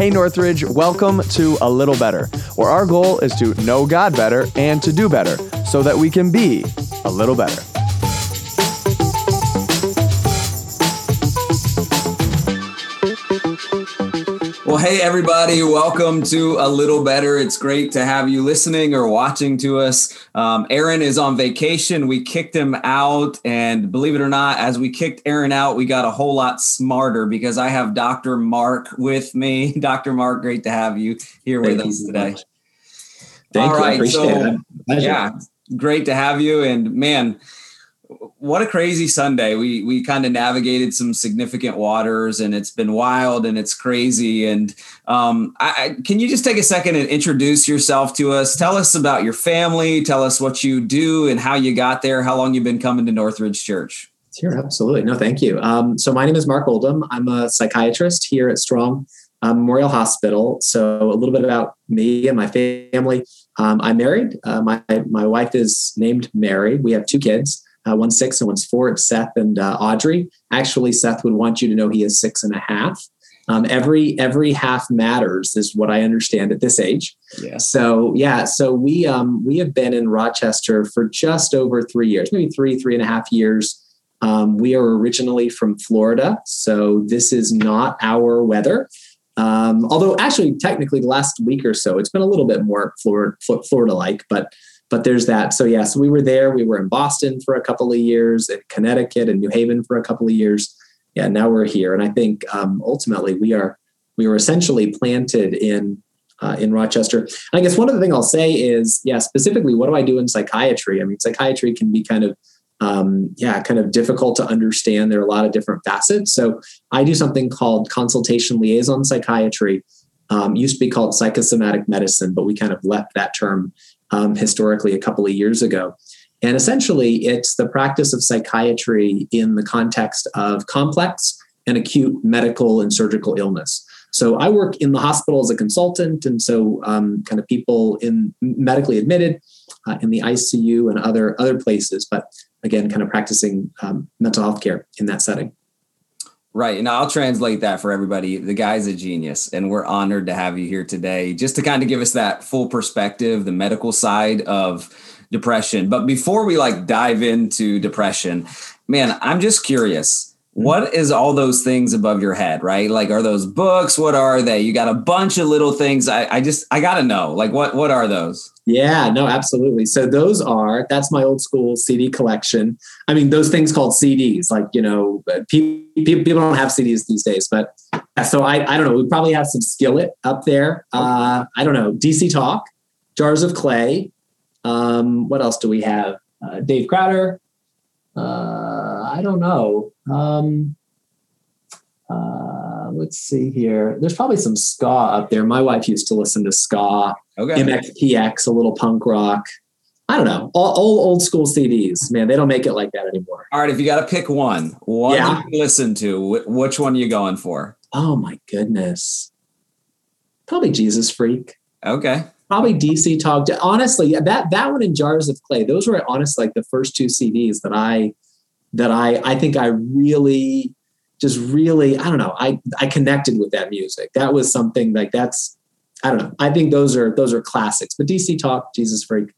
Hey Northridge, welcome to A Little Better, where our goal is to know God better and to do better so that we can be a little better. Hey, everybody, welcome to A Little Better. It's great to have you listening or watching to us. Um, Aaron is on vacation. We kicked him out. And believe it or not, as we kicked Aaron out, we got a whole lot smarter because I have Dr. Mark with me. Dr. Mark, great to have you here Thank with us today. Thank All you. Right, I appreciate so, it. Yeah, great to have you. And man, what a crazy Sunday. We we kind of navigated some significant waters, and it's been wild and it's crazy. And um, I, I, can you just take a second and introduce yourself to us? Tell us about your family. Tell us what you do and how you got there. How long you've been coming to Northridge Church? Sure, absolutely. No, thank you. Um, so my name is Mark Oldham. I'm a psychiatrist here at Strong um, Memorial Hospital. So a little bit about me and my family. Um, I'm married. Uh, my my wife is named Mary. We have two kids. Uh, one's six and one's four. It's Seth and uh, Audrey. Actually, Seth would want you to know he is six and a half. Um, every every half matters is what I understand at this age. Yeah. So yeah, so we um, we have been in Rochester for just over three years, maybe three three and a half years. Um, we are originally from Florida, so this is not our weather. Um, although actually, technically, the last week or so, it's been a little bit more Florida Florida like, but but there's that. So yeah, so we were there. We were in Boston for a couple of years, in Connecticut and New Haven for a couple of years. Yeah, now we're here, and I think um, ultimately we are we were essentially planted in uh, in Rochester. And I guess one other thing I'll say is, yeah, specifically, what do I do in psychiatry? I mean, psychiatry can be kind of um, yeah, kind of difficult to understand. There are a lot of different facets. So I do something called consultation liaison psychiatry. Um, used to be called psychosomatic medicine, but we kind of left that term um, historically a couple of years ago. And essentially, it's the practice of psychiatry in the context of complex and acute medical and surgical illness. So I work in the hospital as a consultant, and so um, kind of people in medically admitted uh, in the ICU and other other places, but again, kind of practicing um, mental health care in that setting. Right. And I'll translate that for everybody. The guy's a genius, and we're honored to have you here today just to kind of give us that full perspective, the medical side of depression. But before we like dive into depression, man, I'm just curious what is all those things above your head right like are those books what are they you got a bunch of little things i, I just i gotta know like what what are those yeah no absolutely. So those are that's my old school cd collection. I mean those things called cds like you know people, people don't have cds these days but so i i don't know we probably have some skillet up there. Uh i don't know dc talk jars of clay um what else do we have? Uh, dave crowder uh, I don't know. Um, uh, let's see here. There's probably some ska up there. My wife used to listen to ska, okay. MXPX, a little punk rock. I don't know. All, old old school CDs, man. They don't make it like that anymore. All right, if you got to pick one, one yeah. you listen to, which one are you going for? Oh my goodness, probably Jesus Freak. Okay probably DC Talk. Honestly, that that one in Jars of Clay. Those were honestly like the first two CDs that I that I I think I really just really I don't know I I connected with that music. That was something like that's I don't know. I think those are those are classics. But DC Talk, Jesus Freak,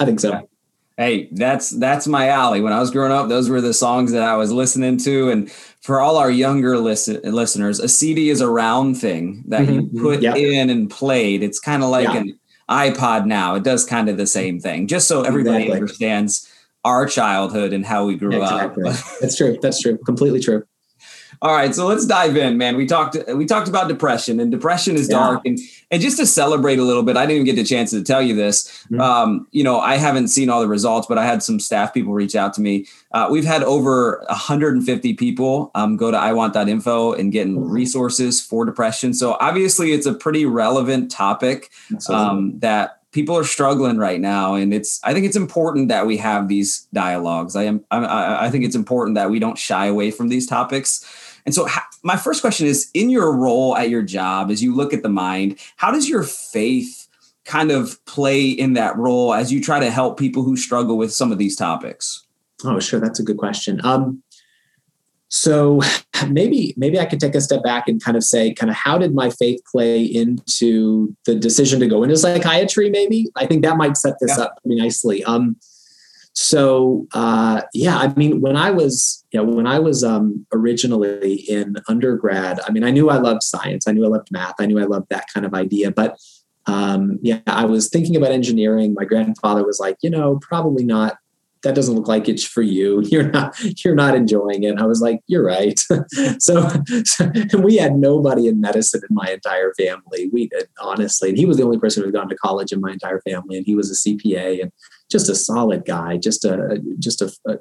I think so. Hey, that's that's my alley. When I was growing up, those were the songs that I was listening to. And for all our younger listen, listeners, a CD is a round thing that mm-hmm. you mm-hmm. put yep. in and played. It's kind of like yeah. an iPod now. It does kind of the same thing, just so everybody exactly. understands our childhood and how we grew exactly. up. That's true. That's true. Completely true. All right, so let's dive in, man. We talked we talked about depression, and depression is yeah. dark. And and just to celebrate a little bit, I didn't even get the chance to tell you this. Mm-hmm. Um, you know, I haven't seen all the results, but I had some staff people reach out to me. Uh, we've had over 150 people um, go to iwant.info and getting mm-hmm. resources for depression. So obviously, it's a pretty relevant topic um, that people are struggling right now and it's i think it's important that we have these dialogues i am I, I, think it's important that we don't shy away from these topics and so, my first question is in your role at your job, as you look at the mind, how does your faith kind of play in that role as you try to help people who struggle with some of these topics? Oh, sure. That's a good question. Um, so maybe maybe I could take a step back and kind of say, kind of how did my faith play into the decision to go into psychiatry? Maybe I think that might set this yeah. up pretty nicely. Um, so uh, yeah, I mean, when I was you know when I was um, originally in undergrad, I mean, I knew I loved science, I knew I loved math, I knew I loved that kind of idea, but um, yeah, I was thinking about engineering. My grandfather was like, you know, probably not that doesn't look like it's for you. You're not you're not enjoying it. I was like, you're right. so, so and we had nobody in medicine in my entire family. We did honestly, and he was the only person who had gone to college in my entire family, and he was a CPA and just a solid guy, just a just a, a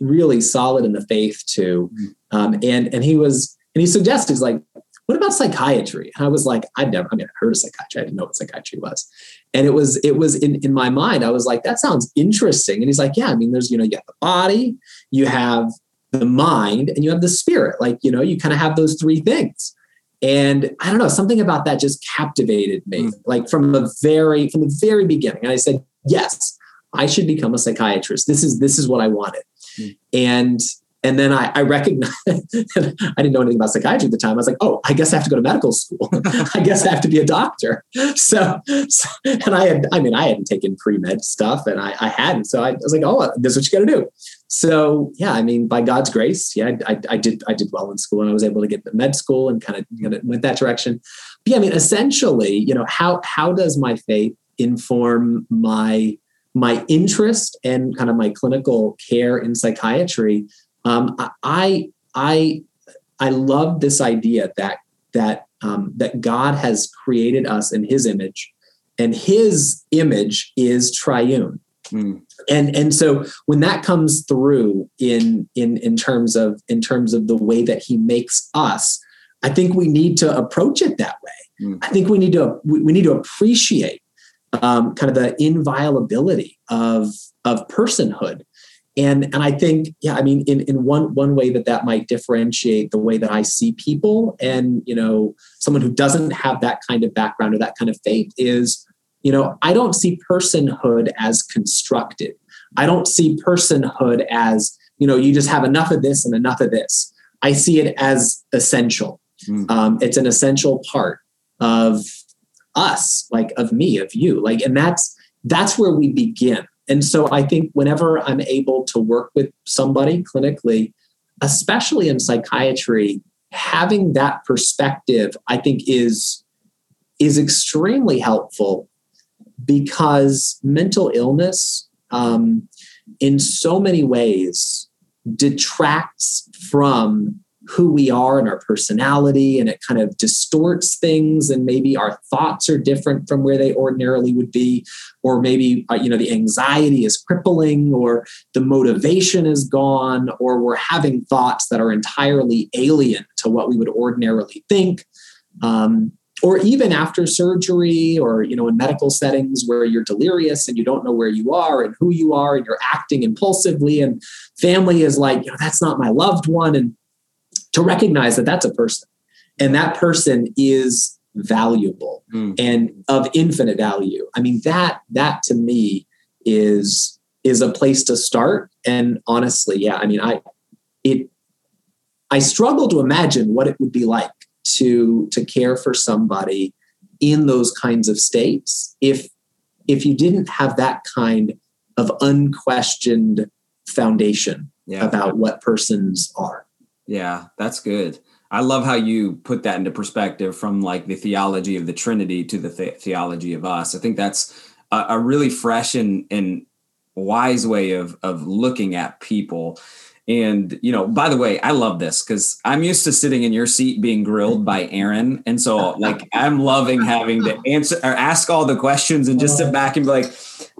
really solid in the faith too. Mm-hmm. Um, and and he was and he suggested he's like, what about psychiatry? And I was like, I'd never, I mean, I heard of psychiatry. I didn't know what psychiatry was. And it was, it was in, in my mind, I was like, that sounds interesting. And he's like, yeah, I mean, there's, you know, you have the body, you have the mind, and you have the spirit. Like, you know, you kind of have those three things. And I don't know, something about that just captivated me, mm. like from the very, from the very beginning. And I said, yes, I should become a psychiatrist. This is, this is what I wanted. Mm. And and then I, I recognized I didn't know anything about psychiatry at the time. I was like, oh, I guess I have to go to medical school. I guess I have to be a doctor. So, so, and I had, I mean, I hadn't taken pre med stuff, and I, I hadn't. So I, was like, oh, this is what you got to do. So yeah, I mean, by God's grace, yeah, I, I, did I did well in school, and I was able to get to med school and kind of you know, went that direction. But yeah, I mean, essentially, you know, how how does my faith inform my my interest and kind of my clinical care in psychiatry? Um, I I I love this idea that that um, that God has created us in His image, and His image is triune. Mm. And and so when that comes through in in in terms of in terms of the way that He makes us, I think we need to approach it that way. Mm. I think we need to we, we need to appreciate um, kind of the inviolability of of personhood. And and i think yeah i mean in in one one way that that might differentiate the way that i see people and you know someone who doesn't have that kind of background or that kind of faith is you know i don't see personhood as constructed i don't see personhood as you know you just have enough of this and enough of this. I see it as essential. Mm. um, it's an essential part of us like of me of you like and that's that's where we begin. And so I think whenever I'm able to work with somebody clinically, especially in psychiatry, having that perspective, I think is is extremely helpful because mental illness, um, in so many ways, detracts from who we are and our personality and it kind of distorts things and maybe our thoughts are different from where they ordinarily would be or maybe uh, you know the anxiety is crippling or the motivation is gone or we're having thoughts that are entirely alien to what we would ordinarily think. Um, or even after surgery or you know in medical settings where you're delirious and you don't know where you are and who you are and you're acting impulsively and family is like you know that's not my loved one and to recognize that that's a person and that person is valuable mm. and of infinite value i mean that that to me is is a place to start and honestly yeah i mean i it i struggle to imagine what it would be like to to care for somebody in those kinds of states if if you didn't have that kind of unquestioned foundation yeah. about what persons are yeah, that's good. I love how you put that into perspective from like the theology of the Trinity to the, the- theology of us. I think that's a, a really fresh and, and wise way of of looking at people. And you know, by the way, I love this because I'm used to sitting in your seat being grilled by Aaron, and so like I'm loving having to answer or ask all the questions and just sit back and be like,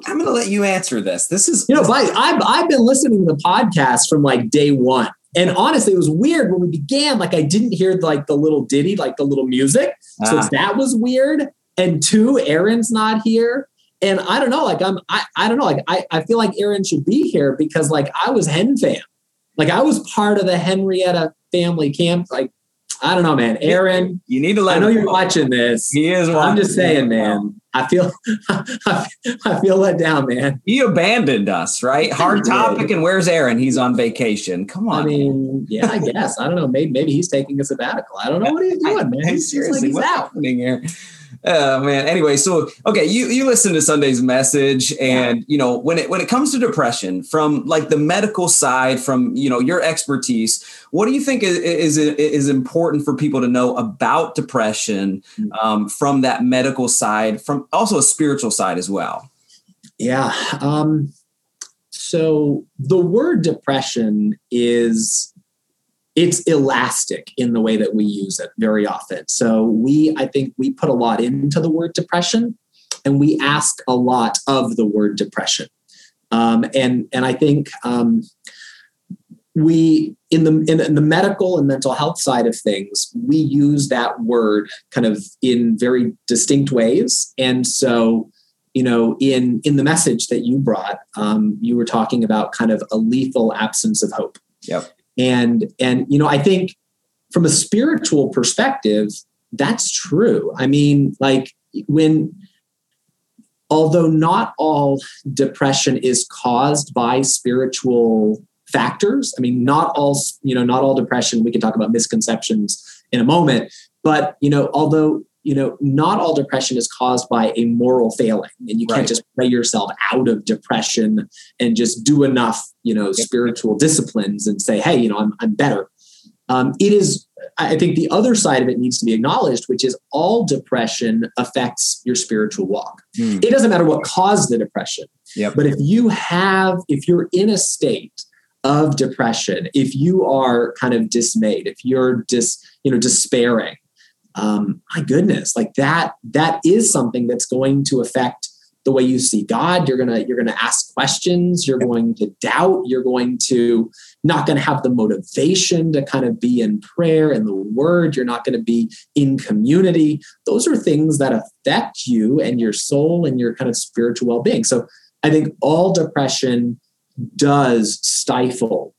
I'm going to let you answer this. This is you know, I've I've been listening to the podcast from like day one, and honestly, it was weird when we began. Like I didn't hear like the little ditty, like the little music. So ah. that was weird. And two, Aaron's not here. And I don't know, like I'm I, I don't know, like I, I feel like Aaron should be here because like I was Hen fan. Like I was part of the Henrietta family camp. Like I don't know, man. Aaron, you need to let. I know you're watching this. He is. I'm just saying, man. I feel I feel let down, man. He abandoned us, right? Hard topic. And where's Aaron? He's on vacation. Come on. I mean, yeah, I guess. I don't know. Maybe maybe he's taking a sabbatical. I don't know what he's doing, man. He's seriously like he's out. happening here? Oh man. Anyway, so okay, you you listen to Sunday's message, and you know when it when it comes to depression, from like the medical side, from you know your expertise, what do you think is is, is important for people to know about depression hmm. um, from that medical side, from also a spiritual side as well? Yeah. Um, so the word depression is it's elastic in the way that we use it very often. So we, I think we put a lot into the word depression and we ask a lot of the word depression. Um, and, and I think um, we, in the, in, in the medical and mental health side of things, we use that word kind of in very distinct ways. And so, you know, in, in the message that you brought, um, you were talking about kind of a lethal absence of hope. Yep and and you know i think from a spiritual perspective that's true. I mean like when although not all depression is caused by spiritual factors i mean not all you know not all depression we can talk about misconceptions in a moment but you know although you know, not all depression is caused by a moral failing, and you can't just pray yourself out of depression and just do enough, you know, yep. spiritual disciplines and say, hey, you know, I'm I'm better. Um, it is, I think, the other side of it needs to be acknowledged, which is all depression affects your spiritual walk. Mm. It doesn't matter what caused the depression, yep. but if you have, if you're in a state of depression, if you are kind of dismayed, if you're just, you know, despairing, um, my goodness, like that, that is something that's going to affect the way you see God. You're gonna, you're gonna ask questions, you're going to doubt, you're going to not gonna have the motivation to kind of be in prayer and the word, you're not gonna be in community. Those are things that affect you and your soul and your kind of spiritual well-being. So I think all depression does stifle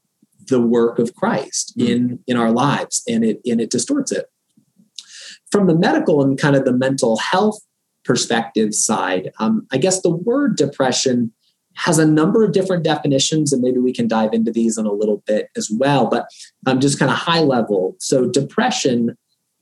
the work of Christ mm. in in our lives and it and it distorts it from the medical and kind of the mental health perspective side, um, I guess the word depression has a number of different definitions, and maybe we can dive into these in a little bit as well. But um, just kind of high level. So depression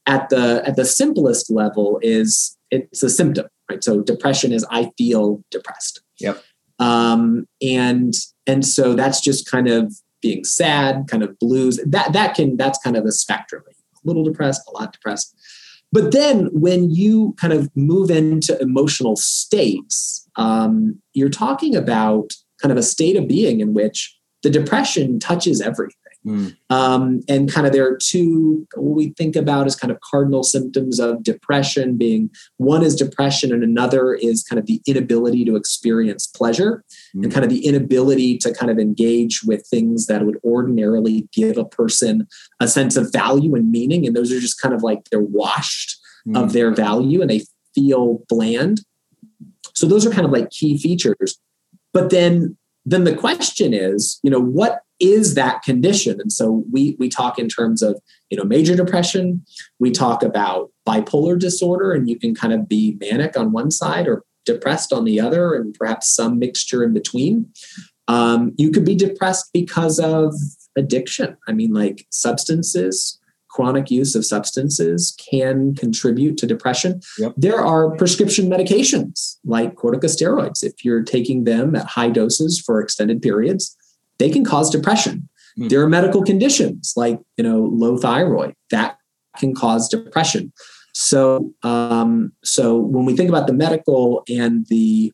at the at the simplest level is it's a symptom, right? So depression is I feel depressed. Yep. Um, and and so that's just kind of being sad, kind of blues. That that can that's kind of a spectrum. A little depressed, a lot depressed. But then when you kind of move into emotional states, um, you're talking about kind of a state of being in which the depression touches everything. Mm. Um, and kind of there are two what we think about as kind of cardinal symptoms of depression being one is depression and another is kind of the inability to experience pleasure mm. and kind of the inability to kind of engage with things that would ordinarily give a person a sense of value and meaning and those are just kind of like they're washed mm. of their value and they feel bland so those are kind of like key features but then then the question is, you know, what is that condition? And so we we talk in terms of, you know, major depression, we talk about bipolar disorder, and you can kind of be manic on one side or depressed on the other, and perhaps some mixture in between. Um, you could be depressed because of addiction. I mean, like substances, chronic use of substances can contribute to depression. Yep. There are prescription medications like corticosteroids. If you're taking them at high doses for extended periods, they can cause depression. Mm. There are medical conditions like you know low thyroid that can cause depression. So um, so when we think about the medical and the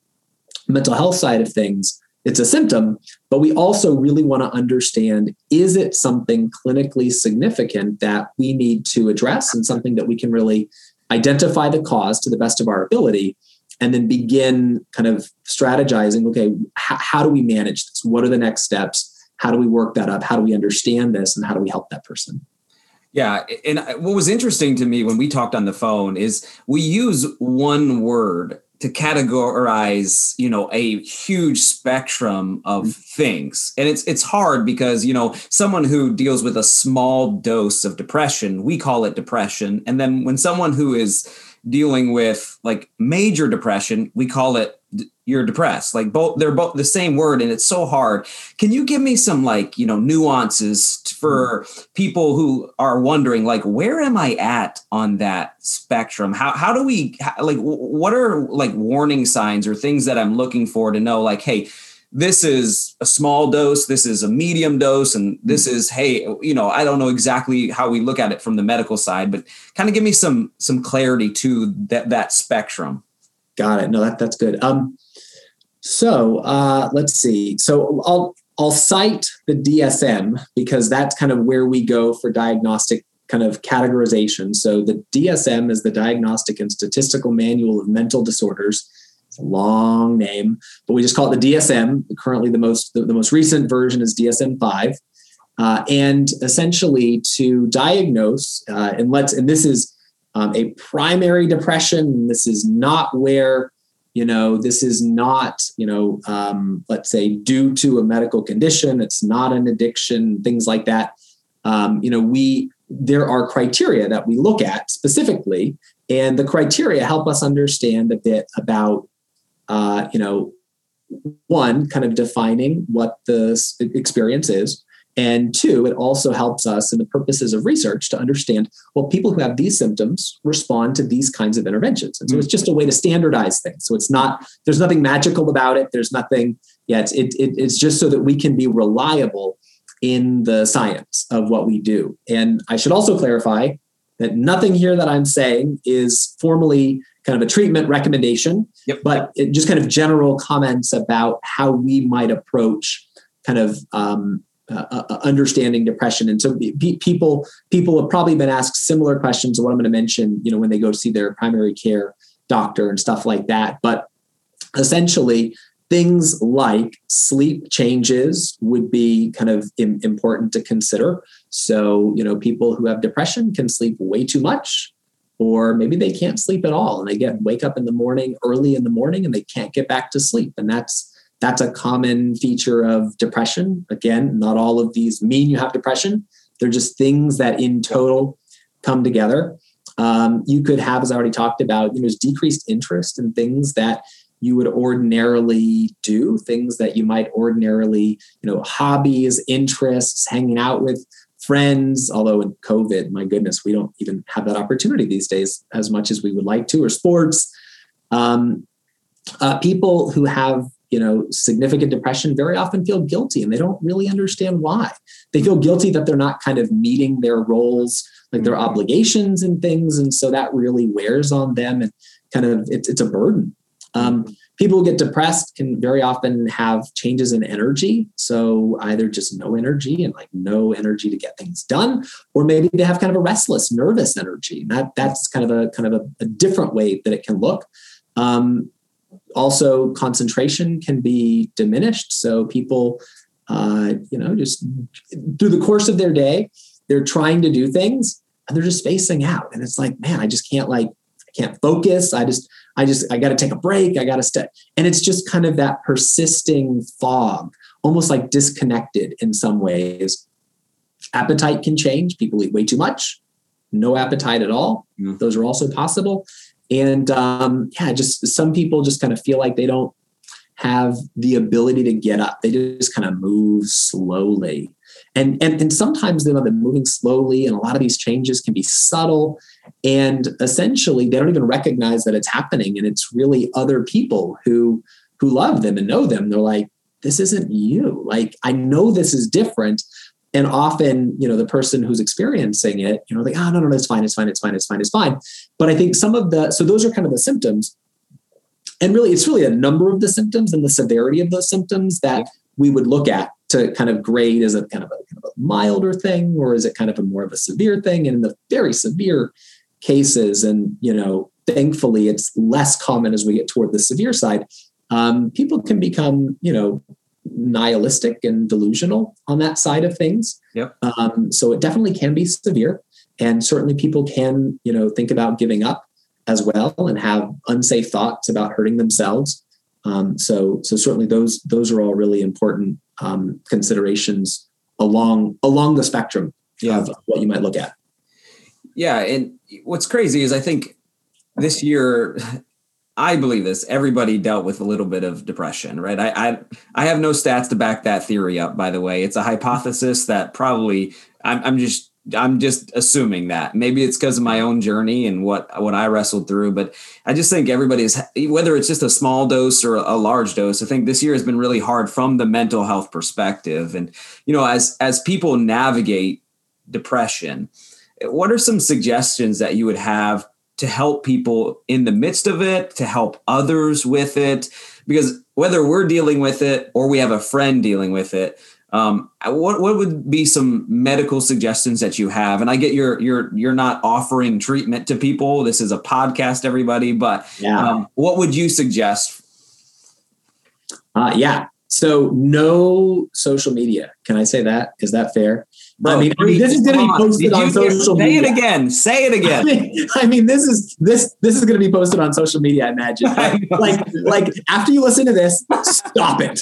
mental health side of things, it's a symptom, but we also really want to understand is it something clinically significant that we need to address and something that we can really identify the cause to the best of our ability and then begin kind of strategizing okay, h- how do we manage this? What are the next steps? How do we work that up? How do we understand this? And how do we help that person? Yeah. And what was interesting to me when we talked on the phone is we use one word to categorize you know a huge spectrum of mm-hmm. things and it's it's hard because you know someone who deals with a small dose of depression we call it depression and then when someone who is dealing with like major depression we call it you're depressed. Like both they're both the same word and it's so hard. Can you give me some like you know nuances for mm-hmm. people who are wondering like where am i at on that spectrum? How how do we like what are like warning signs or things that i'm looking for to know like hey this is a small dose this is a medium dose and this is hey you know i don't know exactly how we look at it from the medical side but kind of give me some some clarity to that that spectrum got it no that that's good um so uh, let's see. So I'll I'll cite the DSM because that's kind of where we go for diagnostic kind of categorization. So the DSM is the Diagnostic and Statistical Manual of Mental Disorders. It's a long name, but we just call it the DSM. Currently, the most the, the most recent version is DSM five, uh, and essentially to diagnose uh, and let's and this is um, a primary depression. This is not where you know this is not you know um, let's say due to a medical condition it's not an addiction things like that um, you know we there are criteria that we look at specifically and the criteria help us understand a bit about uh, you know one kind of defining what the experience is and two, it also helps us in the purposes of research to understand well, people who have these symptoms respond to these kinds of interventions. And so it's just a way to standardize things. So it's not, there's nothing magical about it. There's nothing, yeah, it's, it, it, it's just so that we can be reliable in the science of what we do. And I should also clarify that nothing here that I'm saying is formally kind of a treatment recommendation, yep. but it, just kind of general comments about how we might approach kind of um, uh, uh, uh, understanding depression. And so people people have probably been asked similar questions of what I'm going to mention, you know, when they go see their primary care doctor and stuff like that. But essentially, things like sleep changes would be kind of Im- important to consider. So, you know, people who have depression can sleep way too much or maybe they can't sleep at all and they get wake up in the morning early in the morning and they can't get back to sleep and that's that's a common feature of depression. Again, not all of these mean you have depression. They're just things that in total come together. Um, you could have, as I already talked about, you know, decreased interest in things that you would ordinarily do, things that you might ordinarily, you know, hobbies, interests, hanging out with friends. Although in COVID, my goodness, we don't even have that opportunity these days as much as we would like to, or sports. Um, uh, people who have you know significant depression very often feel guilty and they don't really understand why they feel guilty that they're not kind of meeting their roles like their mm-hmm. obligations and things and so that really wears on them and kind of it's, it's a burden um, mm-hmm. People who get depressed can very often have changes in energy. So either just no energy and like no energy to get things done or maybe they have kind of a restless nervous energy. That that's kind of a kind of a, a different way that it can look. Um, also concentration can be diminished. So people uh, you know just through the course of their day they're trying to do things and they're just spacing out. And it's like man i just can't like i can't focus. I just i just i got to take a break i got to step and it's just kind of that persisting fog almost like disconnected in some ways appetite can change people eat way too much no appetite at all mm. those are also possible and um, yeah, just some people just kind of feel like they don't have the ability to get up. They just kind of move slowly. And, and, and sometimes they're moving slowly, and a lot of these changes can be subtle. And essentially, they don't even recognize that it's happening. And it's really other people who who love them and know them. They're like, this isn't you. Like, I know this is different, and often you know the person who's experiencing it you know like oh no no no it's fine it's fine it's fine it's fine it's fine but i think some of the so those are kind of the symptoms and really it's really a number of the symptoms and the severity of those symptoms that we would look at to kind of grade as it kind of a, kind of a milder thing or is it kind of a more of a severe thing and in the very severe cases and you know thankfully it's less common as we get toward the severe side um, people can become you know nihilistic and delusional on that side of things. Yep. Um, so it definitely can be severe, and certainly people can, you know, think about giving up. As well and have unsafe thoughts about hurting themselves. Um, so, so certainly those those are all really important um, considerations along along the spectrum yeah. of what you might look at. Yeah, and what's crazy is I think this year I believe this. Everybody dealt with a little bit of depression, right? I, I I have no stats to back that theory up. By the way, it's a hypothesis that probably I'm, I'm just I'm just assuming that maybe it's because of my own journey and what what I wrestled through. But I just think everybody is whether it's just a small dose or a large dose. I think this year has been really hard from the mental health perspective. And you know, as as people navigate depression, what are some suggestions that you would have to help people in the midst of it, to help others with it. Because whether we're dealing with it or we have a friend dealing with it, um, what what would be some medical suggestions that you have? And I get you're you're you're not offering treatment to people. This is a podcast, everybody. But yeah. um, what would you suggest? Uh, yeah. So no social media. Can I say that? Is that fair? Bro, I mean, I mean, this is going to be posted on social say media. Say it again. Say it again. I mean, I mean, this is this this is going to be posted on social media. I imagine. I like like after you listen to this, stop it.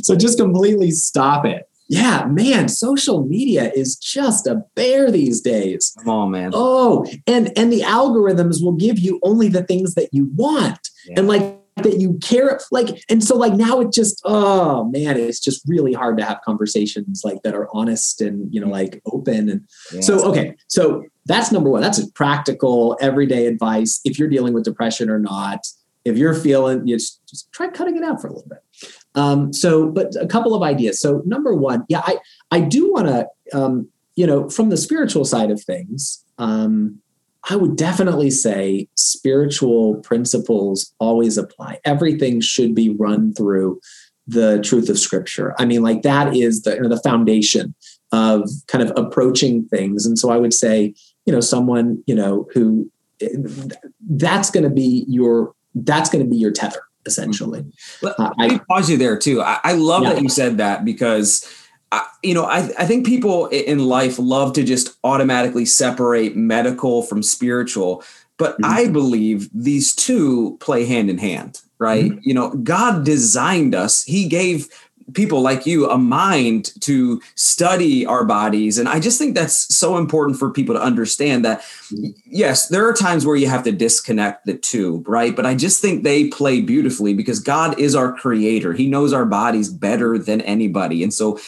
so just completely stop it. Yeah, man, social media is just a bear these days. Come on, man. Oh, and and the algorithms will give you only the things that you want. Yeah. And like that you care like and so like now it just oh man it's just really hard to have conversations like that are honest and you know like open and yeah. so okay so that's number one that's a practical everyday advice if you're dealing with depression or not if you're feeling you just, just try cutting it out for a little bit um, so but a couple of ideas so number one yeah i i do want to um, you know from the spiritual side of things um, I would definitely say spiritual principles always apply. Everything should be run through the truth of scripture. I mean, like that is the, you know, the foundation of kind of approaching things. And so I would say, you know, someone, you know, who that's going to be your, that's going to be your tether essentially. Mm-hmm. Uh, Let me pause you there too. I, I love yeah. that you said that because you know, I, I think people in life love to just automatically separate medical from spiritual, but mm-hmm. I believe these two play hand in hand, right? Mm-hmm. You know, God designed us, He gave people like you a mind to study our bodies and i just think that's so important for people to understand that mm-hmm. yes there are times where you have to disconnect the two right but i just think they play beautifully because god is our creator he knows our bodies better than anybody and so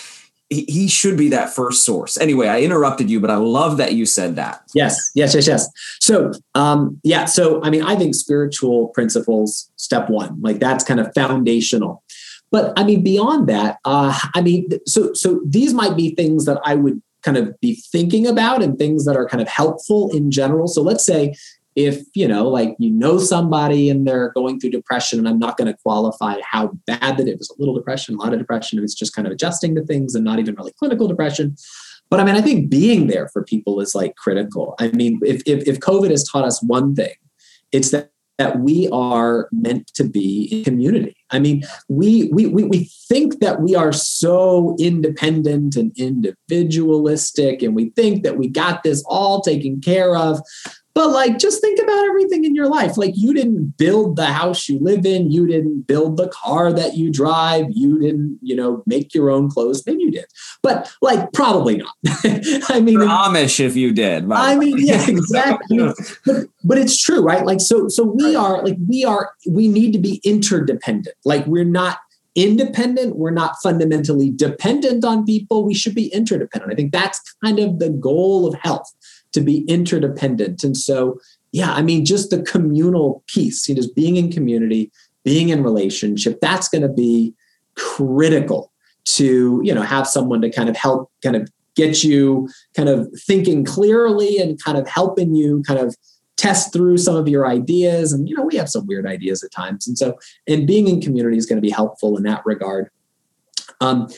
he should be that first source. Anyway, I interrupted you, but I love that you said that. Yes, yes, yes, yes. So, um, yeah, so I mean, I think spiritual principles, step one, like that's kind of foundational. But I mean, beyond that, uh, I mean, so so these might be things that I would kind of be thinking about and things that are kind of helpful in general. So let's say if you know like you know somebody and they're going through depression and i'm not going to qualify how bad that it was a little depression a lot of depression if it's just kind of adjusting to things and not even really clinical depression but i mean i think being there for people is like critical i mean if if, if covid has taught us one thing it's that that we are meant to be in community. I mean, we, we we we think that we are so independent and individualistic, and we think that we got this all taken care of. But like, just think about everything in your life. Like, you didn't build the house you live in. You didn't build the car that you drive. You didn't, you know, make your own clothes. Maybe you did, but like, probably not. I mean, You're Amish if you did. I mean, yeah, exactly. but but it's true, right? Like, so so we are like we are we need to be interdependent. Like, we're not independent. We're not fundamentally dependent on people. We should be interdependent. I think that's kind of the goal of health to be interdependent. And so, yeah, I mean, just the communal piece, you know, just being in community, being in relationship, that's going to be critical to, you know, have someone to kind of help kind of get you kind of thinking clearly and kind of helping you kind of test through some of your ideas. And, you know, we have some weird ideas at times. And so, and being in community is going to be helpful in that regard. Um,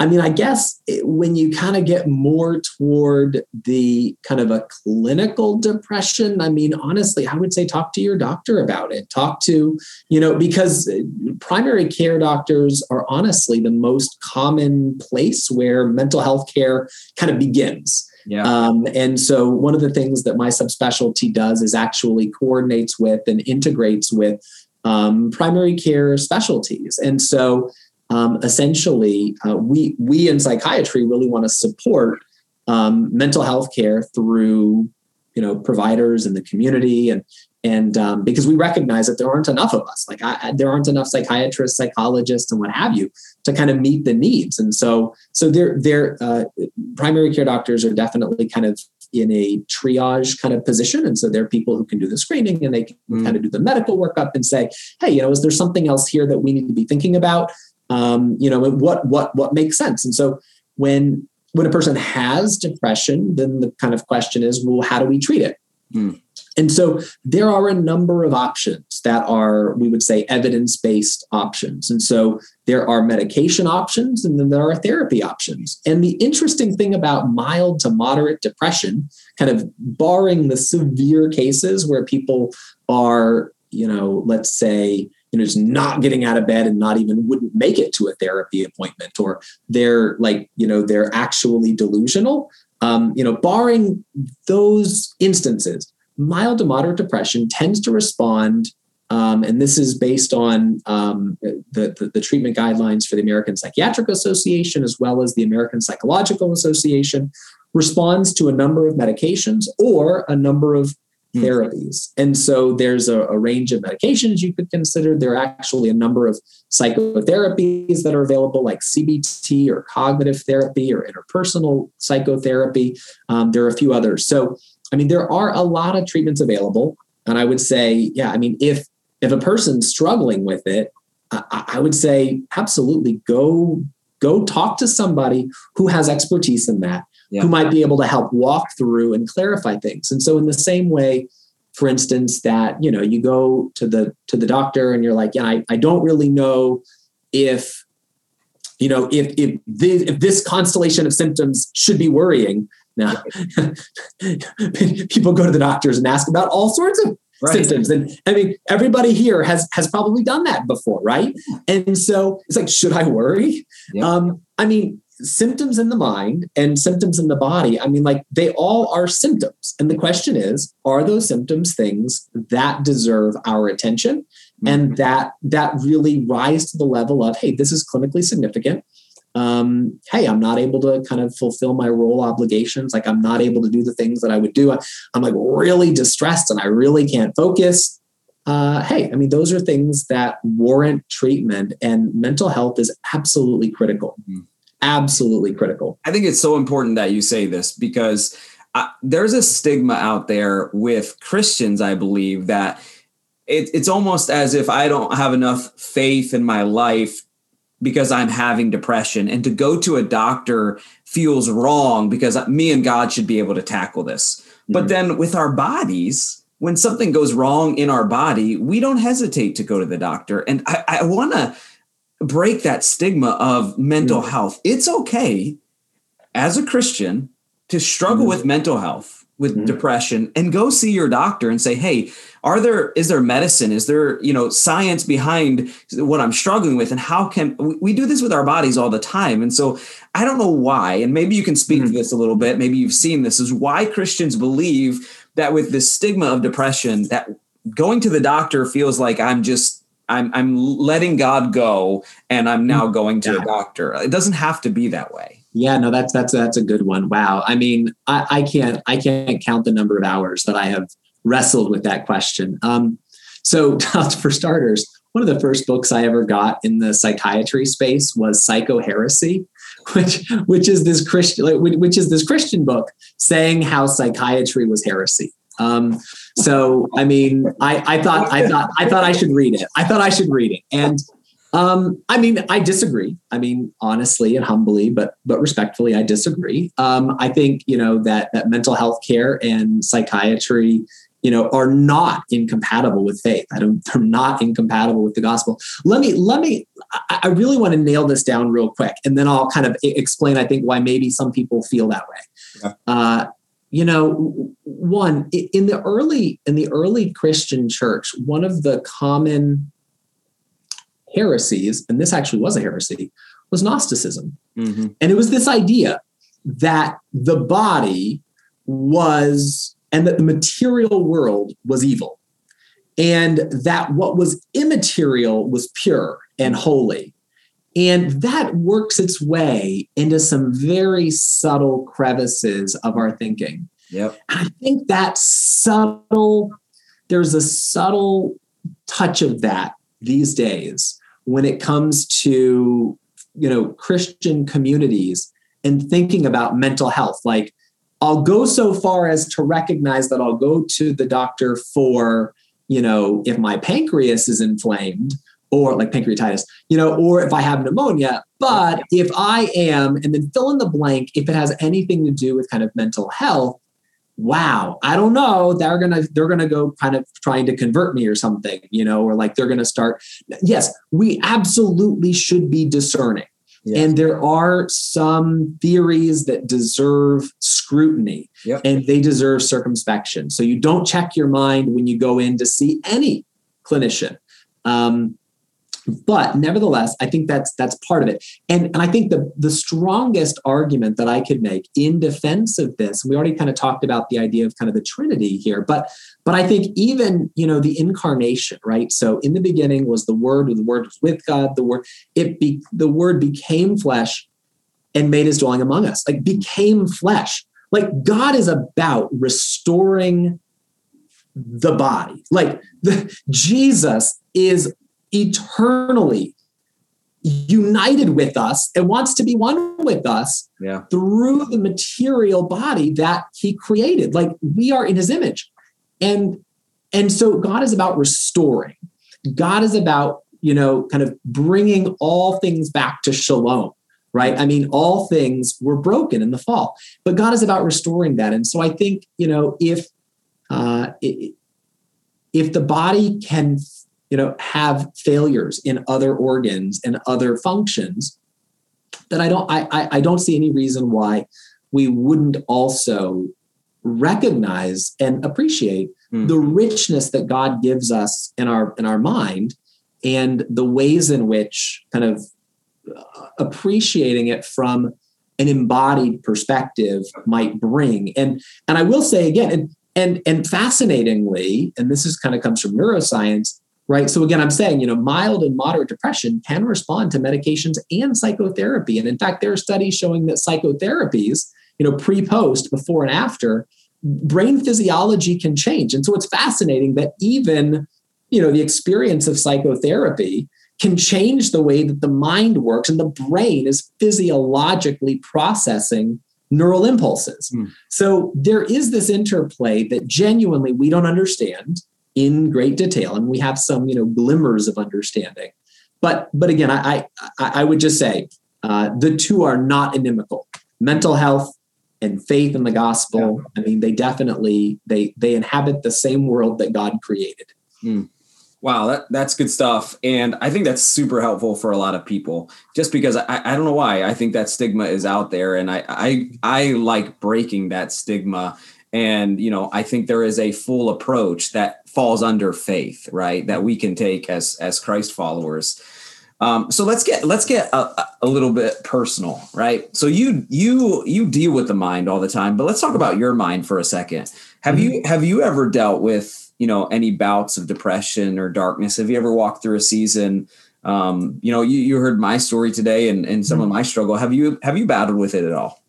I mean, I guess it, when you kind of get more toward the kind of a clinical depression, I mean, honestly, I would say talk to your doctor about it. Talk to, you know, because primary care doctors are honestly the most common place where mental health care kind of begins. Yeah. Um, and so one of the things that my subspecialty does is actually coordinates with and integrates with um, primary care specialties. And so um, essentially, uh, we we in psychiatry really want to support um, mental health care through you know providers in the community and and um, because we recognize that there aren't enough of us. Like I, there aren't enough psychiatrists psychologists and what have you to kind of meet the needs. And so so their their uh, primary care doctors are definitely kind of in a triage kind of position. And so they're people who can do the screening and they can mm. kind of do the medical workup and say hey you know is there something else here that we need to be thinking about um, you know what what what makes sense and so when when a person has depression, then the kind of question is, well, how do we treat it? Mm. And so there are a number of options that are, we would say, evidence based options. And so there are medication options and then there are therapy options. And the interesting thing about mild to moderate depression, kind of barring the severe cases where people are, you know, let's say, you know, just not getting out of bed and not even wouldn't make it to a therapy appointment, or they're like, you know, they're actually delusional. Um, you know, barring those instances, mild to moderate depression tends to respond um, and this is based on um, the, the, the, treatment guidelines for the American Psychiatric Association as well as the American Psychological Association, responds to a number of medications or a number of Hmm. therapies. And so there's a, a, range of medications you could consider. There are actually a number of psychotherapies that are available, like CBT or cognitive therapy or interpersonal psychotherapy. Um, there are a few others. So, I mean, there are a lot of treatments available. And I would say, yeah, I mean, if if a person's struggling with it, I, I would say absolutely go go talk to somebody who has expertise in that yeah. who might be able to help walk through and clarify things. And so in the same way, for instance, that you know, you go to the to the doctor and you're like, yeah, I, I don't really know if you know if if this, if this constellation of symptoms should be worrying. Now, people go to the doctors and ask about all sorts of right. symptoms. And I mean, everybody here has has probably done that before, right? And so it's like, should I worry? Yeah. Um, I mean, symptoms in the mind and symptoms in the body, I mean, like they all are symptoms. And the question is, are those symptoms things that deserve our attention mm-hmm. and that that really rise to the level of, hey, this is clinically significant. Um, hey, I'm not able to kind of fulfill my role obligations. Like I'm not able to do the things that I would do. I'm like really distressed and I really can't focus. Uh, hey, I mean, those are things that warrant treatment, and mental health is absolutely critical. Mm-hmm absolutely critical. I think it's so important that you say this because uh, there's a stigma out there with Christians, I believe, that it, it's almost as if I don't have enough faith in my life because I'm having depression. And to go to a doctor feels wrong because me and God should be able to tackle this. Mm-hmm. But then with our bodies, when something goes wrong in our body, we don't hesitate to go to the doctor. And I, I want to break that stigma of mental mm. health. It's okay as a Christian to struggle mm. with mental health, with mm. depression, and go see your doctor and say, "Hey, are there is there medicine? Is there you know science behind what I'm struggling with? And how can we do this with our bodies all the time?" And so I don't know why, and maybe you can speak to this a little bit. Maybe you've seen this. Is why Christians believe that with this stigma of depression, that going to the doctor feels like I'm just I'm I'm letting God go and I'm now going to yeah. a doctor. It doesn't have to be that way. Yeah, no, that's that's that's a good one. Wow. I mean, I, I can't I can't count the number of hours that I have wrestled with that question. Um, so for starters, one of the first books I ever got in the psychiatry space was Psycho Heresy, which which is this Christian which is this Christian book saying how psychiatry was heresy. Um, so I mean, I, I thought I thought I thought I should read it. I thought I should read it. And um, I mean, I disagree. I mean, honestly and humbly, but but respectfully, I disagree. Um, I think you know that that mental health care and psychiatry, you know, are not incompatible with faith. I don't. They're not incompatible with the gospel. Let me let me. I, I really want to nail this down real quick, and then I'll kind of explain. I think why maybe some people feel that way. Yeah. Uh, you know one in the early in the early christian church one of the common heresies and this actually was a heresy was gnosticism mm-hmm. and it was this idea that the body was, and that the material world was evil, and that what was immaterial was pure and holy. And that works its way into some very subtle crevices of our thinking. Yep. I think that subtle, there's a subtle touch of that these days when it comes to you know Christian communities and thinking about mental health. Like I'll go so far as to recognize that I'll go to the doctor for, you know, if my pancreas is inflamed or like pancreatitis, you know, or if I have pneumonia. But if I am, and then fill in the blank, if it has anything to do with kind of mental health, wow, I don't know, they're gonna they're gonna go kind of trying to convert me or something, you know, or like they're gonna start. Yes, we absolutely should be discerning. Yes. And there are some theories that deserve scrutiny yep. and they deserve circumspection. So you don't check your mind when you go in to see any clinician. Um, but nevertheless i think that's that's part of it. And, and i think the the strongest argument that i could make in defense of this we already kind of talked about the idea of kind of the trinity here but but i think even you know the incarnation right? So in the beginning was the word the word was with god the word it be the word became flesh and made his dwelling among us like became flesh. Like god is about restoring the body. Like the jesus is eternally united with us and wants to be one with us yeah. through the material body that he created. Like we are in his image. And and so god is about restoring. God is about you know kind of bringing all things back to shalom right? I mean all things were broken in the fall but god is about restoring that. And so i think you know if uh if the body can you know have failures in other organs and other functions that i don't i i don't see any reason why we wouldn't also recognize and appreciate mm. the richness that god gives us in our in our mind and the ways in which kind of uh, appreciating it from an embodied perspective might bring and and i will say again and and and fascinatingly and this is kind of comes from neuroscience right? So again, I'm saying, you know, mild and moderate depression can respond to medications and psychotherapy. And in fact, there are studies showing that psychotherapies, you know, pre-post, before and after, brain physiology can change. And so it's fascinating that even, you know, the experience of psychotherapy can change the way that the mind works and the brain is physiologically processing neural impulses. Mm. So there is this interplay that genuinely we don't understand in great detail, and we have some you know glimmers of understanding. But but again, I I, I would just say uh, the two are not inimical. Mental health and faith in the gospel. Yeah. I mean, they definitely they they inhabit the same world that God created. Mm. Wow, that, that's good stuff. And I think that's super helpful for a lot of people just because I, I don't know why. I think that stigma is out there and I, I I like breaking that stigma and you know i think there is a full approach that falls under faith right? That we can take as as christ followers. Um, so let's get let's get a, a, little bit personal right? So you you you deal with the mind all the time but let's talk about your mind for a second. Have mm-hmm. you have you ever dealt with you know any bouts of depression or darkness? Have you ever walked through a season? Um, you know you, you heard my story today and, and some mm-hmm. of my struggle. Have you have you battled with it at all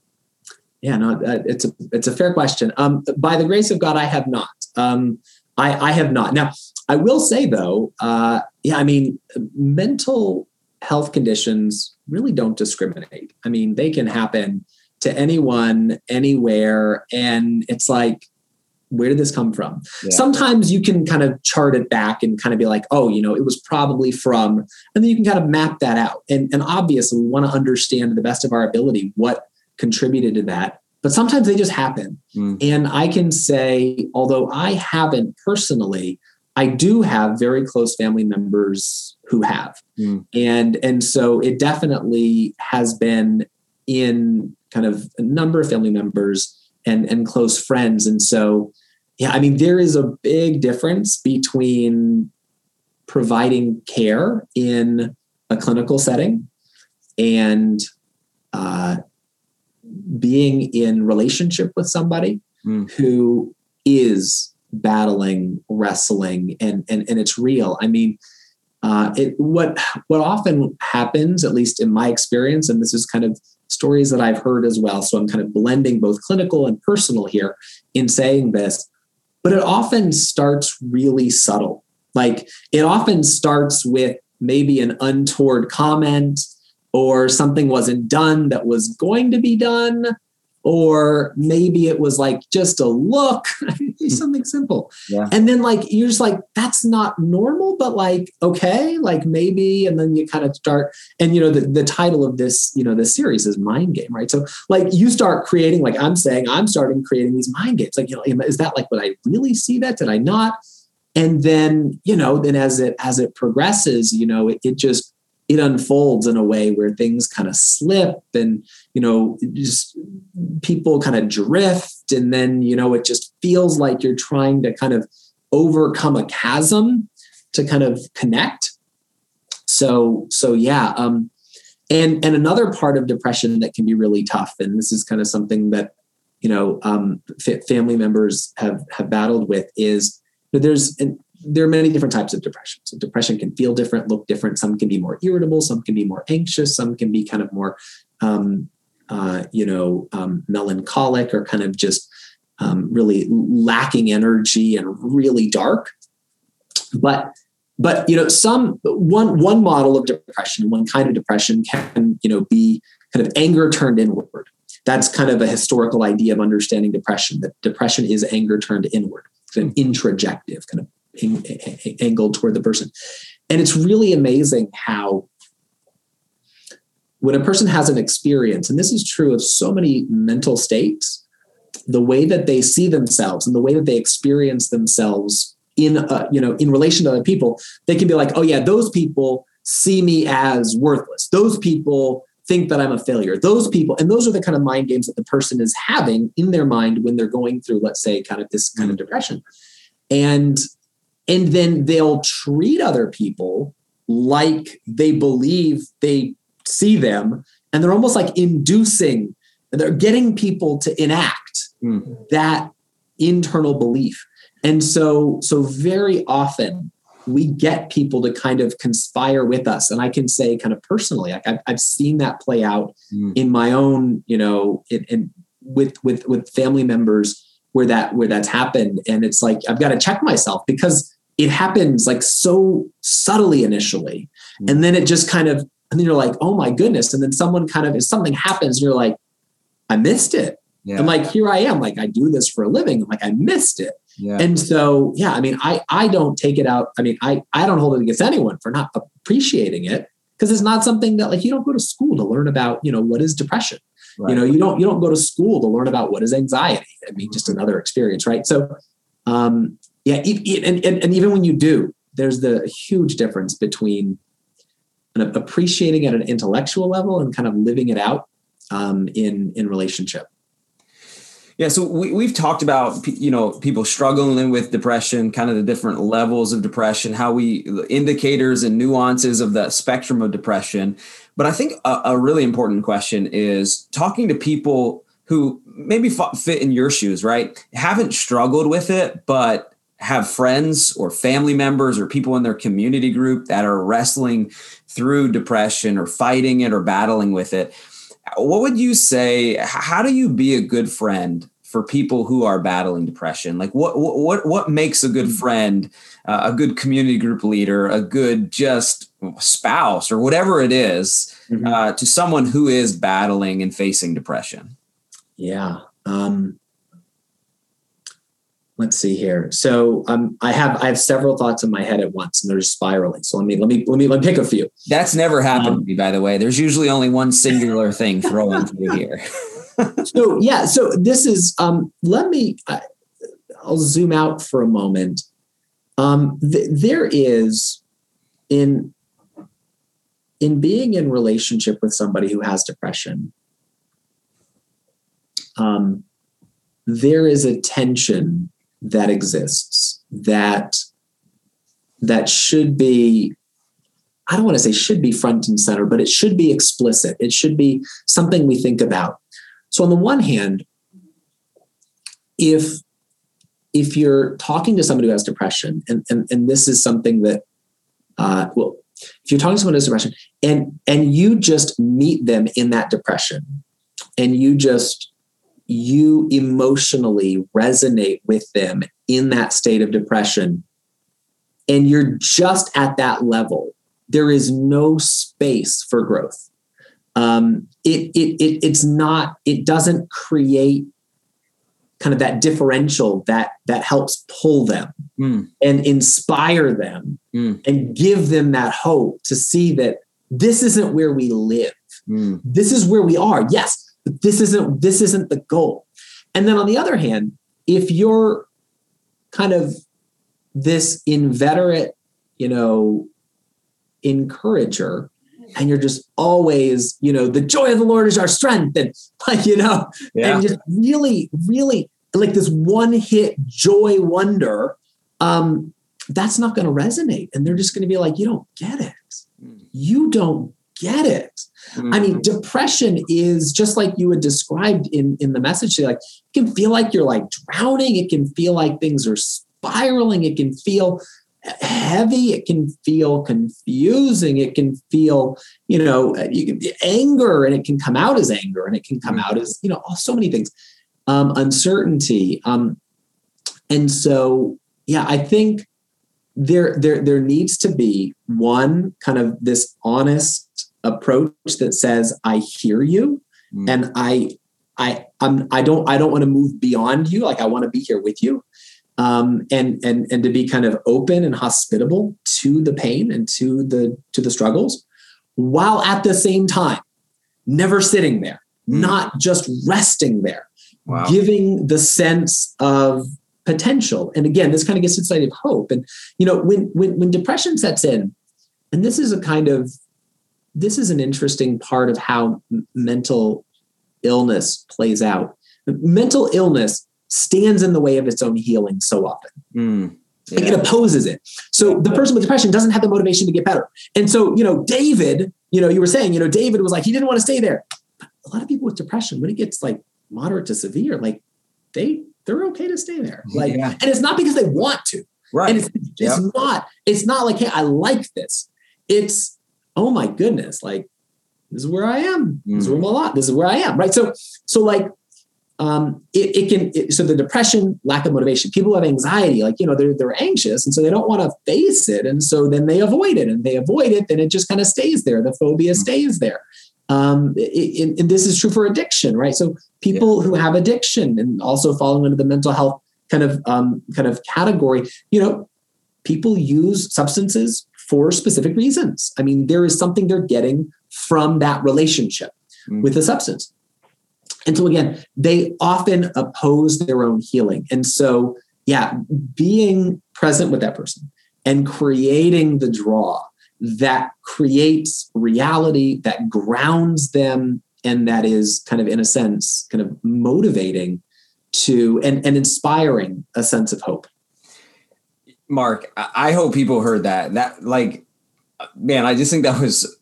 yeah, no, it's a it's a fair question. Um, by the grace of God, I have not. Um, I, I have not. Now, I will say though, uh, yeah, I mean, mental health conditions really don't discriminate. I mean, they can happen to anyone, anywhere, and it's like, where did this come from? Yeah. Sometimes you can kind of chart it back and kind of be like, oh, you know, it was probably from, and then you can kind of map that out. And, and obviously, we want to understand to the best of our ability what contributed to that. But sometimes they just happen. Mm. And I can say, although I haven't personally, I do have very close family members who have. Mm. And and so it definitely has been in kind of a number of family members and and close friends. And so yeah, I mean there is a big difference between providing care in a clinical setting and uh, being in relationship with somebody mm. who is battling, wrestling, and and and it's real. I mean, uh, it what what often happens, at least in my experience, and this is kind of stories that I've heard as well. So I'm kind of blending both clinical and personal here in saying this, but it often starts really subtle. Like it often starts with maybe an untoward comment or something wasn't done that was going to be done or maybe it was like just a look. Hmm. something simple. Yeah. and then like you're just like that's not normal but like okay like maybe and then you kind of start and you know the, the title of this you know this series is mind game right? So like you start creating like i'm saying i'm starting creating these mind games. Like you know is that like what i really see that? Did i not? And then you know then as it as it progresses you know it, it just it unfolds in a way where things kind of slip and you know just people kind of drift and then you know it just feels like you're trying to kind of overcome a chasm to kind of connect. So so yeah um and and another part of depression that can be really tough and this is kind of something that you know um, family members have have battled with is there's an, there are many different types of depression. So depression can feel different, look different. Some can be more irritable, some can be more anxious, some can be kind of more, um, uh, you know, um, melancholic or kind of just um, really lacking energy and really dark. But but you know, some one one model of depression, one kind of depression can you know be kind of anger turned inward. That's kind of a historical idea of understanding depression. That depression is anger turned inward, kind of introjective, kind of angled toward the person. And it's really amazing how when a person has an experience, and this is true of so many mental states, the way that they see themselves and the way that they experience themselves in uh, you know in relation to other people, they can be like, oh yeah, those people see me as worthless. Those people think that I'm a failure. Those people, and those are the kind of mind games that the person is having in their mind when they're going through, let's say, kind of this kind of depression. And and then they'll treat other people like they believe they see them and they're almost like inducing they're getting people to enact mm. that internal belief and so so very often we get people to kind of conspire with us and i can say kind of personally like i've, I've seen that play out mm. in my own you know in, in with with with family members where that where that's happened and it's like i've got to check myself because it happens like so subtly initially. Mm-hmm. And then it just kind of, and then you're like, oh my goodness. And then someone kind of, if something happens, you're like, I missed it. Yeah. I'm like, here I am. Like, I do this for a living. I'm like, I missed it. Yeah. And so, yeah, I mean, I, I don't take it out. I mean, I, I don't hold it against anyone for not appreciating it because it's not something that like, you don't go to school to learn about, you know, what is depression. Right. You know, you don't, you don't go to school to learn about what is anxiety. I mean, just mm-hmm. another experience. Right. So, um, yeah, and, and, and even when you do, there's the huge difference between appreciating at an intellectual level and kind of living it out um, in in relationship. Yeah, so we, we've talked about you know people struggling with depression, kind of the different levels of depression, how we indicators and nuances of the spectrum of depression. But I think a, a really important question is talking to people who maybe fit in your shoes, right? Haven't struggled with it, but have friends or family members or people in their community group that are wrestling through depression or fighting it or battling with it what would you say how do you be a good friend for people who are battling depression? Like what what what makes a good friend uh, a good community group leader a good just spouse or whatever it is, mm-hmm. uh, to someone who is battling and facing depression? Yeah um let's see here. So um, I have I have several thoughts in my head at once, and they're spiraling. So let me let me let me let me pick a few. That's never happened um, to me, by the way. There's usually only one singular thing throwing through here. so yeah, so this is um, let me I, will zoom out for a moment. Um, th- there is in in being in relationship with somebody who has depression. Um, there is a tension that exists that that should be I don't want to say should be front and center, but it should be explicit. It should be something we think about. So on the one hand, if if you're talking to somebody who has depression, and and, and this is something that uh, well, if you're talking to someone who has depression and and you just meet them in that depression and you just you emotionally resonate with them in that state of depression and you're just at that level there is no space for growth um, it, it, it it's not it doesn't create kind of that differential that that helps pull them mm. and inspire them mm. and give them that hope to see that this isn't where we live mm. this is where we are yes but this isn't this isn't the goal and then on the other hand if you're kind of this inveterate you know encourager and you're just always, you know, the joy of the Lord is our strength, and like, you know, yeah. and just really, really like this one hit joy wonder. Um, that's not going to resonate, and they're just going to be like, you don't get it. You don't get it. Mm-hmm. I mean, mm-hmm. depression is just like you had described in in the message. Like, it can feel like you're like drowning. It can feel like things are spiraling. It can feel heavy it can feel confusing it can feel you know you can anger and it can come out as anger and it can come out as you know so many things um, uncertainty um, and so yeah i think there there there needs to be one kind of this honest approach that says i hear you mm. and i i i'm i don't i don't want to move beyond you like i want to be here with you um, and and and to be kind of open and hospitable to the pain and to the to the struggles, while at the same time never sitting there, mm. not just resting there, wow. giving the sense of potential. And again, this kind of gets inside of hope. And you know, when when when depression sets in, and this is a kind of this is an interesting part of how mental illness plays out. Mental illness stands in the way of its own healing so often. Mm, yeah. It opposes it. So the person with depression doesn't have the motivation to get better. And so, you know, David, you know, you were saying, you know, David was like, he didn't want to stay there. But a lot of people with depression, when it gets like moderate to severe, like they they're okay to stay there. Like, yeah. and it's not because they want to. Right. And it's, it's yep. not, it's not like, hey, I like this. It's, oh my goodness, like this is where I am. Mm. This is where I'm a lot. This is where I am. Right. So, so like um, it, it can it, so the depression lack of motivation people have anxiety like you know they're, they're anxious and so they don't want to face it and so then they avoid it and they avoid it then it just kind of stays there the phobia mm-hmm. stays there um, it, and this is true for addiction right so people yeah. who have addiction and also falling into the mental health kind of um, kind of category you know people use substances for specific reasons i mean there is something they're getting from that relationship mm-hmm. with the substance and so again, they often oppose their own healing. And so, yeah, being present with that person and creating the draw that creates reality that grounds them and that is kind of in a sense kind of motivating to and, and inspiring a sense of hope mark i hope people heard that that like man i just think that was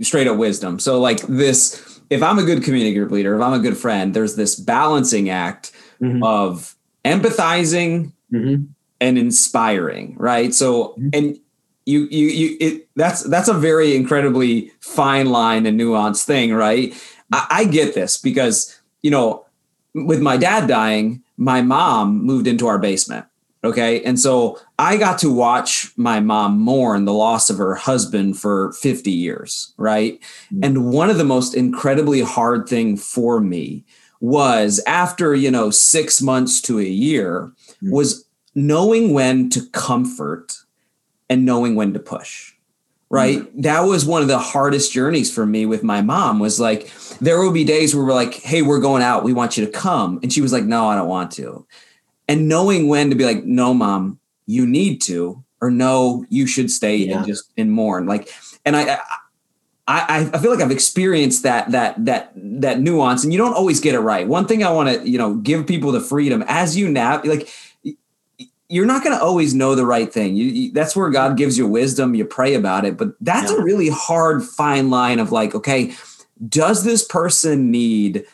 straight up wisdom so like this if I'm a good community group leader, if I'm a good friend, there's this balancing act mm-hmm. of empathizing mm-hmm. and inspiring, right? So, mm-hmm. and you, you, you, it, that's, that's a very incredibly fine line and nuanced thing, right? I, I get this because, you know, with my dad dying, my mom moved into our basement Okay. And so I got to watch my mom mourn the loss of her husband for 50 years. Right. Mm-hmm. And one of the most incredibly hard thing for me was after, you know, six months to a year mm-hmm. was knowing when to comfort and knowing when to push right mm-hmm. that was one of the hardest journeys for me with my mom was like there will be days where we're like hey we're going out we want you to come and she was like no i don't want to and knowing when to be like, no, mom, you need to, or no, you should stay yeah. and just and mourn. Like, and I, I, I feel like I've experienced that that that that nuance, and you don't always get it right. One thing I want to you know give people the freedom as you nap, like you're not going to always know the right thing. You, you, that's where God gives you wisdom. You pray about it, but that's yeah. a really hard fine line of like, okay, does this person need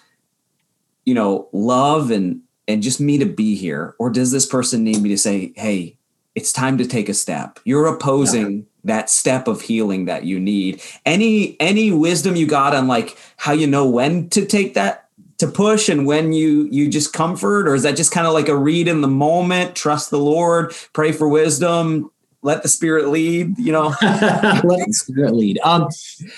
you know, love and and just me to be here, or does this person need me to say, "Hey, it's time to take a step"? You're opposing yeah. that step of healing that you need. Any any wisdom you got on like how you know when to take that to push and when you you just comfort or is that just kind of like a read in the moment trust the lord pray for wisdom let the spirit lead you know let the spirit lead um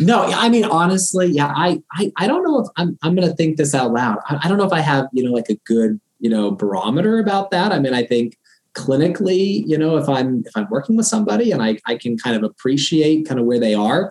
no i mean honestly yeah i i, I don't know if i'm, I'm gonna think this out loud I, I don't know if i have you know like a good you know barometer about that i mean i think clinically you know if i'm if i'm working with somebody and i i can kind of appreciate kind of where they are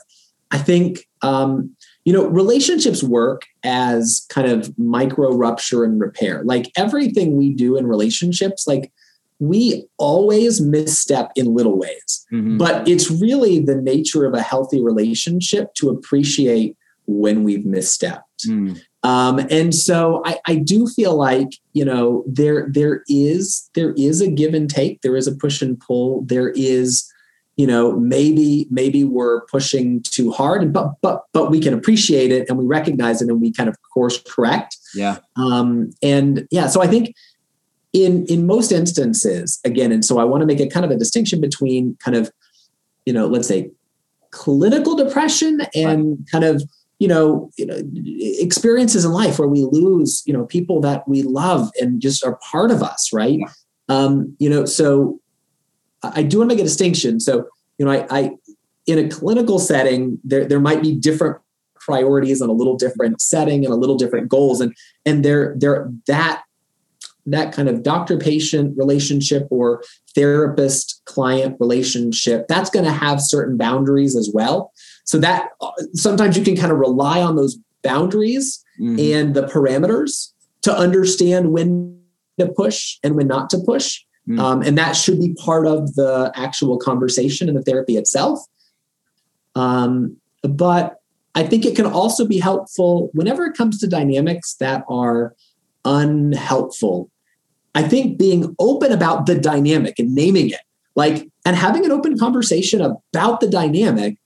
i think um you know relationships work as kind of micro rupture and repair like everything we do in relationships like we always misstep in little ways. Mm-hmm. But it's really the nature of a healthy relationship to appreciate when we've misstepped. Mm. Um, and so I, I do feel like you know there there is there is a give and take. There is a push and pull. There is you know maybe maybe we're pushing too hard and but but but we can appreciate it and we recognize it and we kind of course correct yeah um and yeah so i think in in most instances again and so i want to make a kind of a distinction between kind of you know let's say clinical depression and right. kind of you know, you know experiences in life where we lose you know people that we love and just are part of us right? Yeah. um you know so i do want to make a distinction. So you know i i in a clinical setting there there might be different priorities and a little different setting and a little different goals. And and there there that that kind of doctor patient relationship or therapist client relationship that's going to have certain boundaries as well so that sometimes you can kind of rely on those boundaries mm-hmm. and the parameters to understand when to push and when not to push mm-hmm. um, and that should be part of the actual conversation and the therapy itself um, but i think it can also be helpful whenever it comes to dynamics that are unhelpful I think being open about the dynamic and naming it, like, and having an open conversation about the dynamic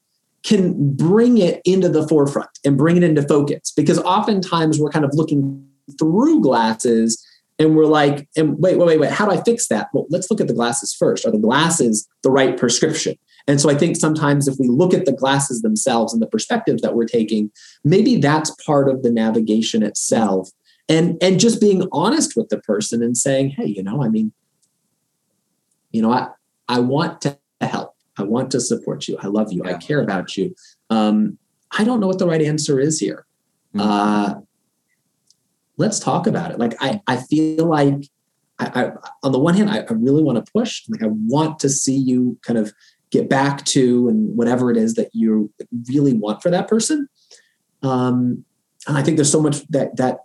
can bring it into the forefront and bring it into focus because oftentimes we're kind of looking through glasses and we're like, and wait, wait, wait, wait, how do I fix that? Well, let's look at the glasses first. Are the glasses the right prescription? And so I think sometimes if we look at the glasses themselves and the perspectives that we're taking, maybe that's part of the navigation itself and and just being honest with the person and saying hey you know i mean you know i i want to help i want to support you i love you yeah. i care about you um i don't know what the right answer is here mm-hmm. uh let's talk about it like i i feel like I, I on the one hand I, I really want to push like i want to see you kind of get back to and whatever it is that you really want for that person um and i think there's so much that that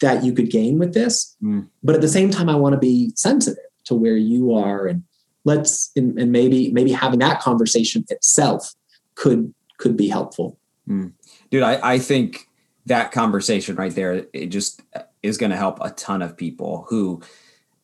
that you could gain with this. Mm. But at the same time, I want to be sensitive to where you are and let's and, and maybe maybe having that conversation itself could could be helpful. Mm. Dude, I, I think that conversation right there, it just is going to help a ton of people who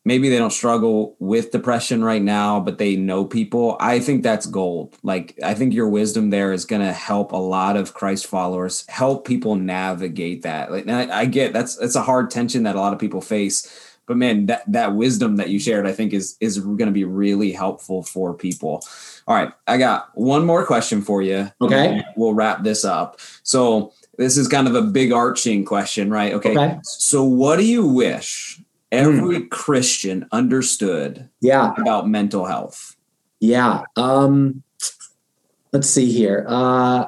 maybe they don't struggle with depression right now, but they know people. I think that's gold. Like, I think your wisdom there is going to help a lot of Christ followers help people navigate that. Like, I, I, get that's it's a hard tension that a lot of people face. But man, that that wisdom that you shared, I think is is going to be really helpful for people. All right, I got one more question for you. Okay, we'll wrap this up. So this is kind of a big arching question, right? Okay. okay. So what do you wish every mm. Christian understood yeah. about mental health? Yeah. Um, let's see here. Uh,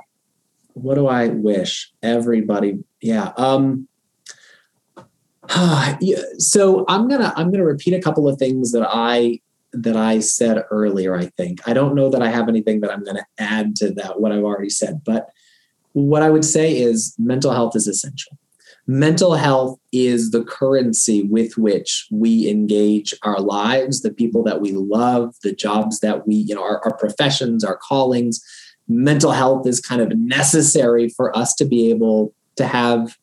what do I wish everybody? Yeah. Um, so I'm gonna I'm gonna repeat a couple of things that I that I said earlier. I think I don't know that I have anything that I'm gonna add to that what I've already said, but what I would say is mental health is essential mental health is the currency with which we engage our lives, the people that we love, the jobs that we, you know, our, our professions, our callings. Mental health is kind of necessary for us to be able to have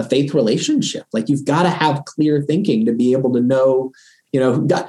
a faith relationship. Like you've got to have clear thinking to be able to know You know, God,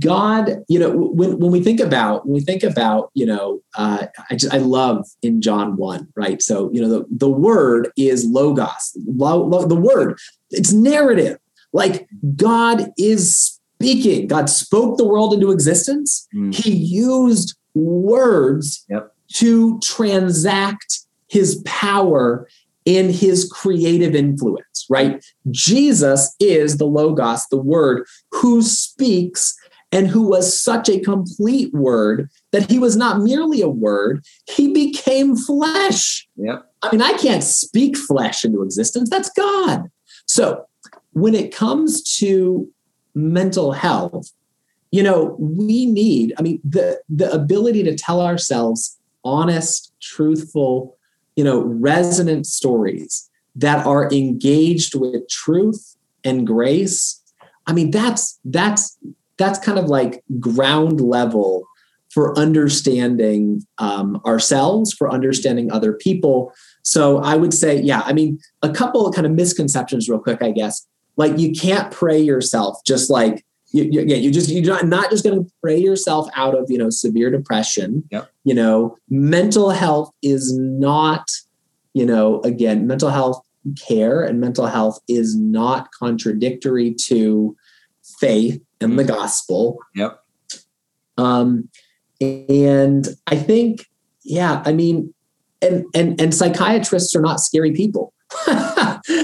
God, you know, when, when we think about when we think about, you know, uh, I just I love in John one, right? So you know, the, the word is logos, lo, lo, the word. It's narrative. Like God is speaking. God spoke the world into existence. Mm. He used words yep. to transact His power in His creative influence. Right? Jesus is the logos, the word, who speaks and who was such a complete word that he was not merely a word, he became flesh. Yep. I mean, I can't speak flesh into existence. That's God. So when it comes to mental health, you know, we need, I mean, the the ability to tell ourselves honest, truthful, you know, resonant stories that are engaged with truth and grace. I mean, that's that's that's kind of like ground level for understanding um, ourselves, for understanding other people. So I would say, yeah, I mean, a couple of kind of misconceptions, real quick, I guess. Like you can't pray yourself just like you, you, yeah, you just you're not, not just going to pray yourself out of you know severe depression. Yep. You know, mental health is not, you know, again, mental health care and mental health is not contradictory to faith and the gospel. Yep. Um, and I think, yeah, I mean, and and and psychiatrists are not scary people.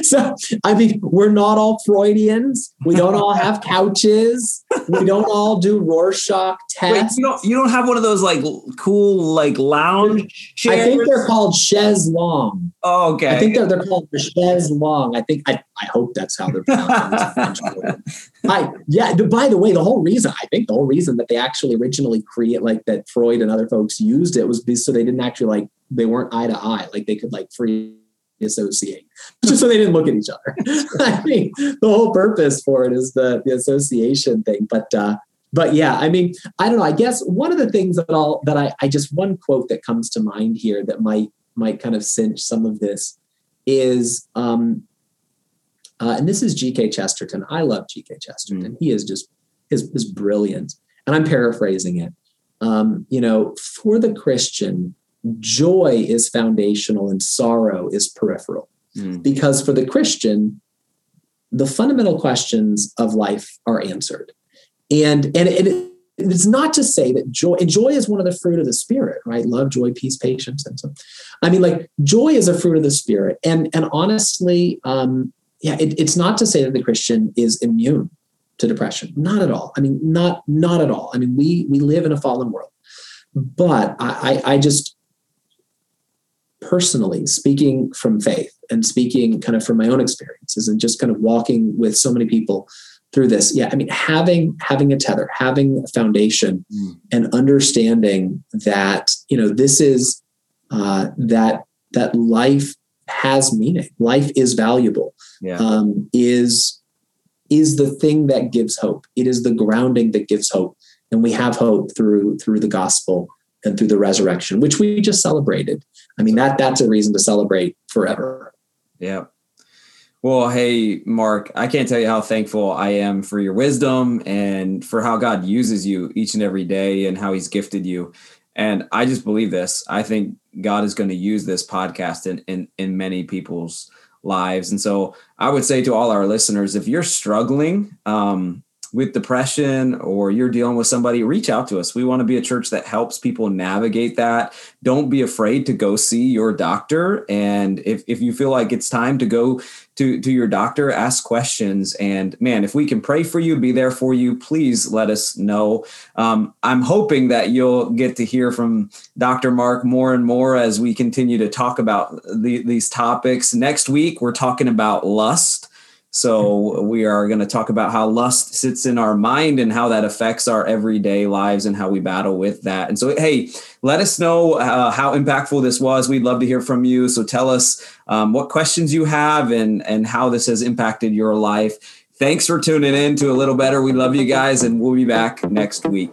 so I mean, we're not all Freudians. We don't all have couches. We don't all do Rorschach tests. Wait, you don't you don't have one of those like cool like lounge chairs? I think they're called chaise longue. Oh, okay. I think they're they're called chaise longue. I think I, I hope that's how they're pronounced. I yeah. By the way, the whole reason I think the whole reason that they actually originally create like that Freud and other folks used it was so they didn't actually like they weren't eye to eye like they could like free associate just so they didn't look at each other. I mean the whole purpose for it is the the association thing but uh but yeah i mean i don't know i guess one of the things that i'll that i i just one quote that comes to mind here that might might kind of cinch some of this is um uh, and this is gk chesterton. I love gk chesterton. Mm. he is just is, is brilliant. And i'm paraphrasing it. Um you know for the christian joy is foundational and sorrow is peripheral. Mm. Because for the Christian, the fundamental questions of life are answered. And, and, and it's not to say that joy, joy is one of the fruit of the spirit, right? Love, joy, peace, patience, and so. I mean, like joy is a fruit of the spirit, and and honestly, um, yeah, it, it's not to say that the Christian is immune to depression. Not at all. I mean, not not at all. I mean, we we live in a fallen world, but I I, I just personally speaking from faith and speaking kind of from my own experiences and just kind of walking with so many people through this. Yeah i mean having having a tether having a foundation mm. and understanding that you know this is uh, that that life has meaning. Life is valuable. Yeah. um, is is the thing that gives hope. It is the grounding that gives hope. And we have hope through through the gospel and through the resurrection which we just celebrated I mean, that that's a reason to celebrate forever. Yeah. Well, hey, Mark, I can't tell you how thankful I am for your wisdom and for how God uses you each and every day and how he's gifted you. And I just believe this. I think God is going to use this podcast in, in, in many people's lives. And so I would say to all our listeners, if you're struggling, um, with depression or you're dealing with somebody, reach out to us. We want to be a church that helps people navigate that. Don't be afraid to go see your doctor. And if, if you feel like it's time to go to, to your doctor, ask questions. And man, if we can pray for you, be there for you, please let us know. Um, I'm hoping that you'll get to hear from Dr. Mark more and more as we continue to talk about the, these topics. Next week, we're talking about lust. So we are going to talk about how lust sits in our mind and how that affects our everyday lives and how we battle with that. And so, hey, let us know uh, how impactful this was. We'd love to hear from you. So tell us um, what questions you have and and how this has impacted your life. Thanks for tuning in to a little better. We love you guys, and we'll be back next week.